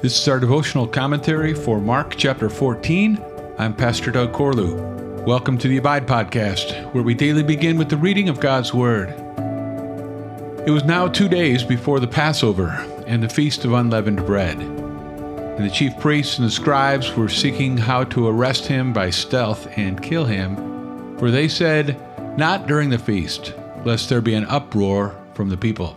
This is our devotional commentary for Mark chapter 14. I'm Pastor Doug Corlew. Welcome to the Abide Podcast, where we daily begin with the reading of God's Word. It was now two days before the Passover and the Feast of Unleavened Bread. And the chief priests and the scribes were seeking how to arrest him by stealth and kill him, for they said, Not during the feast, lest there be an uproar from the people.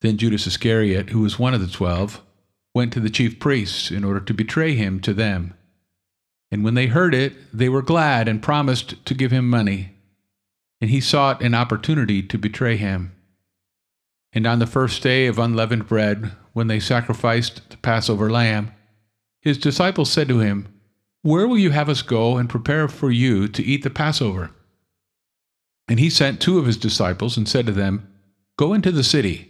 Then Judas Iscariot, who was one of the twelve, went to the chief priests in order to betray him to them. And when they heard it, they were glad and promised to give him money. And he sought an opportunity to betray him. And on the first day of unleavened bread, when they sacrificed the Passover lamb, his disciples said to him, Where will you have us go and prepare for you to eat the Passover? And he sent two of his disciples and said to them, Go into the city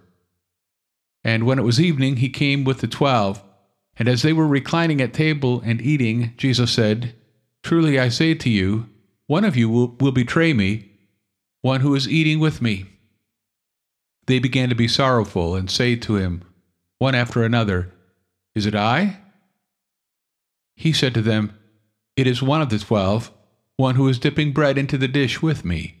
And when it was evening, he came with the twelve. And as they were reclining at table and eating, Jesus said, Truly I say to you, one of you will, will betray me, one who is eating with me. They began to be sorrowful and say to him, one after another, Is it I? He said to them, It is one of the twelve, one who is dipping bread into the dish with me.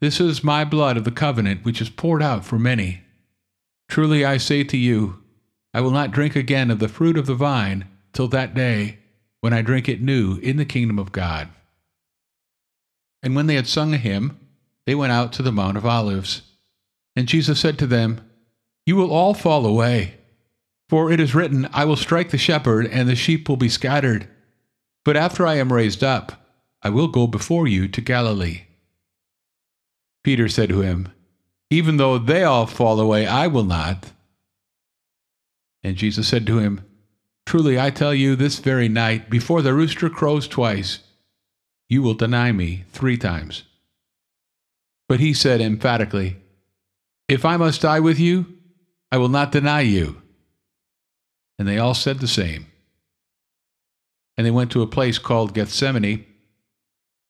this is my blood of the covenant, which is poured out for many. Truly I say to you, I will not drink again of the fruit of the vine till that day when I drink it new in the kingdom of God. And when they had sung a hymn, they went out to the Mount of Olives. And Jesus said to them, You will all fall away. For it is written, I will strike the shepherd, and the sheep will be scattered. But after I am raised up, I will go before you to Galilee. Peter said to him, Even though they all fall away, I will not. And Jesus said to him, Truly I tell you, this very night, before the rooster crows twice, you will deny me three times. But he said emphatically, If I must die with you, I will not deny you. And they all said the same. And they went to a place called Gethsemane.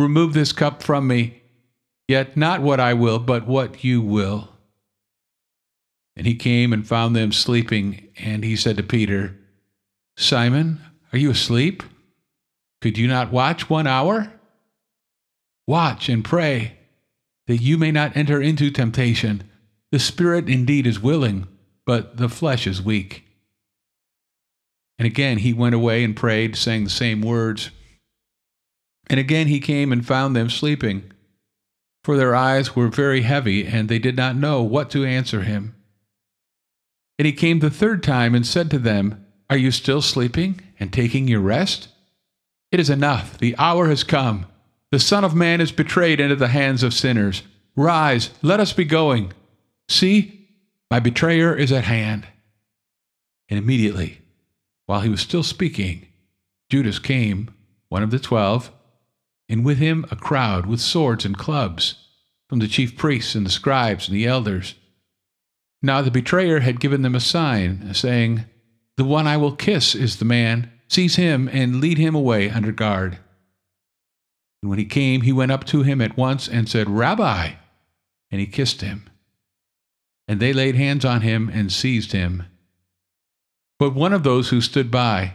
Remove this cup from me. Yet not what I will, but what you will. And he came and found them sleeping, and he said to Peter, Simon, are you asleep? Could you not watch one hour? Watch and pray, that you may not enter into temptation. The spirit indeed is willing, but the flesh is weak. And again he went away and prayed, saying the same words. And again he came and found them sleeping, for their eyes were very heavy, and they did not know what to answer him. And he came the third time and said to them, Are you still sleeping and taking your rest? It is enough, the hour has come. The Son of Man is betrayed into the hands of sinners. Rise, let us be going. See, my betrayer is at hand. And immediately, while he was still speaking, Judas came, one of the twelve, and with him a crowd with swords and clubs, from the chief priests and the scribes and the elders. Now the betrayer had given them a sign, saying, The one I will kiss is the man. Seize him and lead him away under guard. And when he came, he went up to him at once and said, Rabbi! And he kissed him. And they laid hands on him and seized him. But one of those who stood by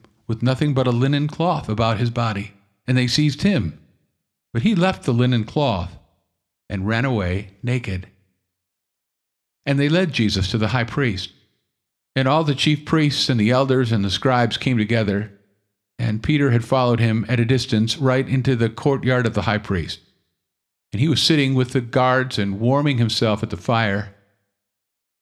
with nothing but a linen cloth about his body, and they seized him. But he left the linen cloth and ran away naked. And they led Jesus to the high priest. And all the chief priests and the elders and the scribes came together, and Peter had followed him at a distance right into the courtyard of the high priest. And he was sitting with the guards and warming himself at the fire.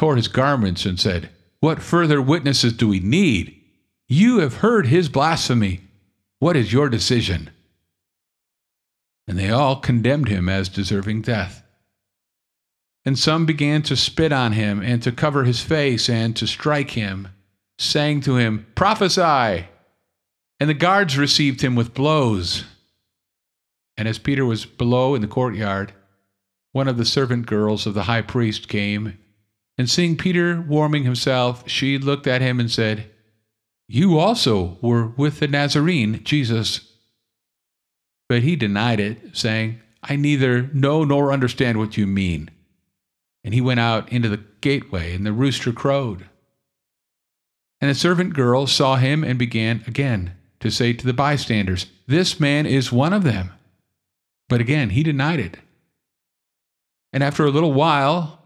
tore his garments and said, What further witnesses do we need? You have heard his blasphemy. What is your decision? And they all condemned him as deserving death. And some began to spit on him and to cover his face and to strike him, saying to him, Prophesy! And the guards received him with blows. And as Peter was below in the courtyard, one of the servant girls of the high priest came and seeing Peter warming himself, she looked at him and said, You also were with the Nazarene, Jesus. But he denied it, saying, I neither know nor understand what you mean. And he went out into the gateway, and the rooster crowed. And the servant girl saw him and began again to say to the bystanders, This man is one of them. But again he denied it. And after a little while,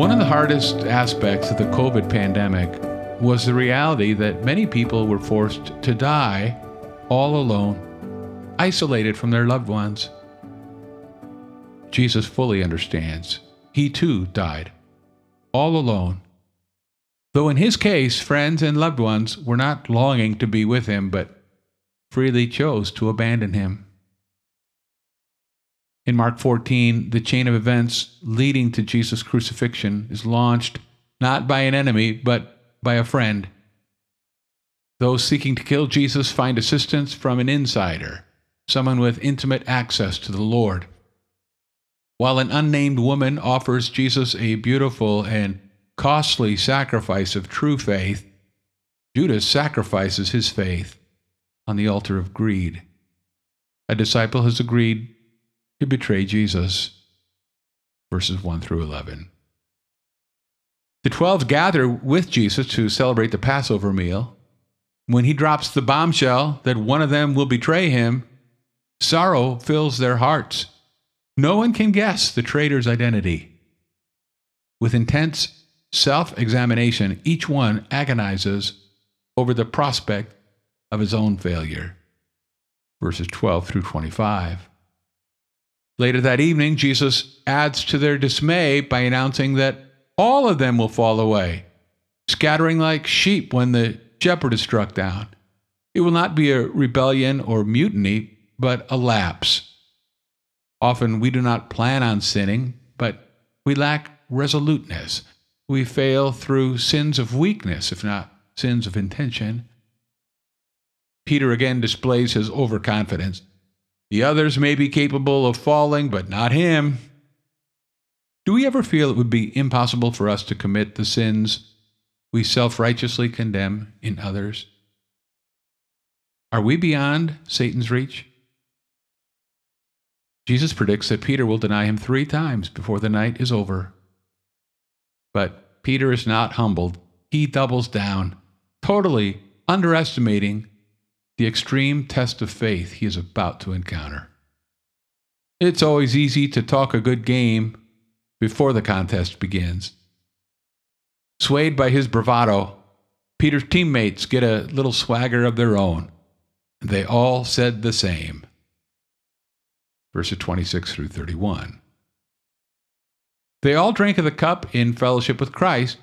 One of the hardest aspects of the COVID pandemic was the reality that many people were forced to die all alone, isolated from their loved ones. Jesus fully understands. He too died, all alone. Though in his case, friends and loved ones were not longing to be with him, but freely chose to abandon him. In Mark 14, the chain of events leading to Jesus' crucifixion is launched not by an enemy, but by a friend. Those seeking to kill Jesus find assistance from an insider, someone with intimate access to the Lord. While an unnamed woman offers Jesus a beautiful and costly sacrifice of true faith, Judas sacrifices his faith on the altar of greed. A disciple has agreed to betray Jesus. Verses 1 through 11. The twelve gather with Jesus to celebrate the Passover meal. When he drops the bombshell that one of them will betray him, sorrow fills their hearts. No one can guess the traitor's identity. With intense self examination, each one agonizes over the prospect of his own failure. Verses 12 through 25. Later that evening, Jesus adds to their dismay by announcing that all of them will fall away, scattering like sheep when the shepherd is struck down. It will not be a rebellion or mutiny, but a lapse. Often we do not plan on sinning, but we lack resoluteness. We fail through sins of weakness, if not sins of intention. Peter again displays his overconfidence. The others may be capable of falling, but not him. Do we ever feel it would be impossible for us to commit the sins we self righteously condemn in others? Are we beyond Satan's reach? Jesus predicts that Peter will deny him three times before the night is over. But Peter is not humbled. He doubles down, totally underestimating the extreme test of faith he is about to encounter. It's always easy to talk a good game before the contest begins. Swayed by his bravado, Peter's teammates get a little swagger of their own. They all said the same. Verses 26 through 31. They all drank of the cup in fellowship with Christ.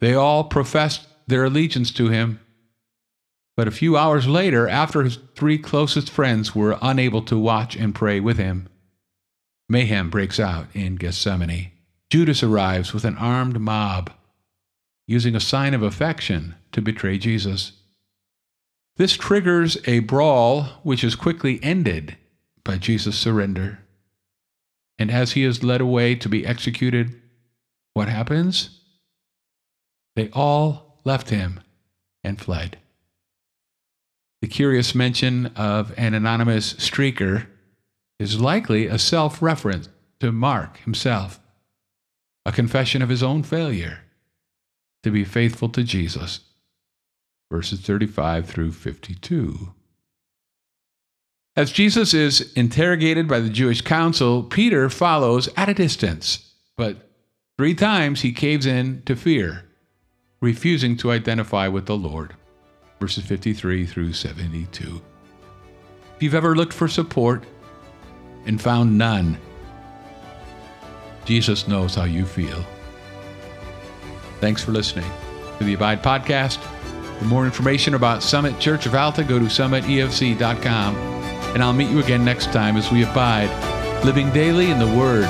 They all professed their allegiance to him. But a few hours later, after his three closest friends were unable to watch and pray with him, mayhem breaks out in Gethsemane. Judas arrives with an armed mob, using a sign of affection to betray Jesus. This triggers a brawl which is quickly ended by Jesus' surrender. And as he is led away to be executed, what happens? They all left him and fled. The curious mention of an anonymous streaker is likely a self reference to Mark himself, a confession of his own failure to be faithful to Jesus. Verses 35 through 52. As Jesus is interrogated by the Jewish council, Peter follows at a distance, but three times he caves in to fear, refusing to identify with the Lord verses 53 through 72. If you've ever looked for support and found none, Jesus knows how you feel. Thanks for listening to the Abide Podcast. For more information about Summit Church of Alta, go to summitefc.com. And I'll meet you again next time as we abide, living daily in the Word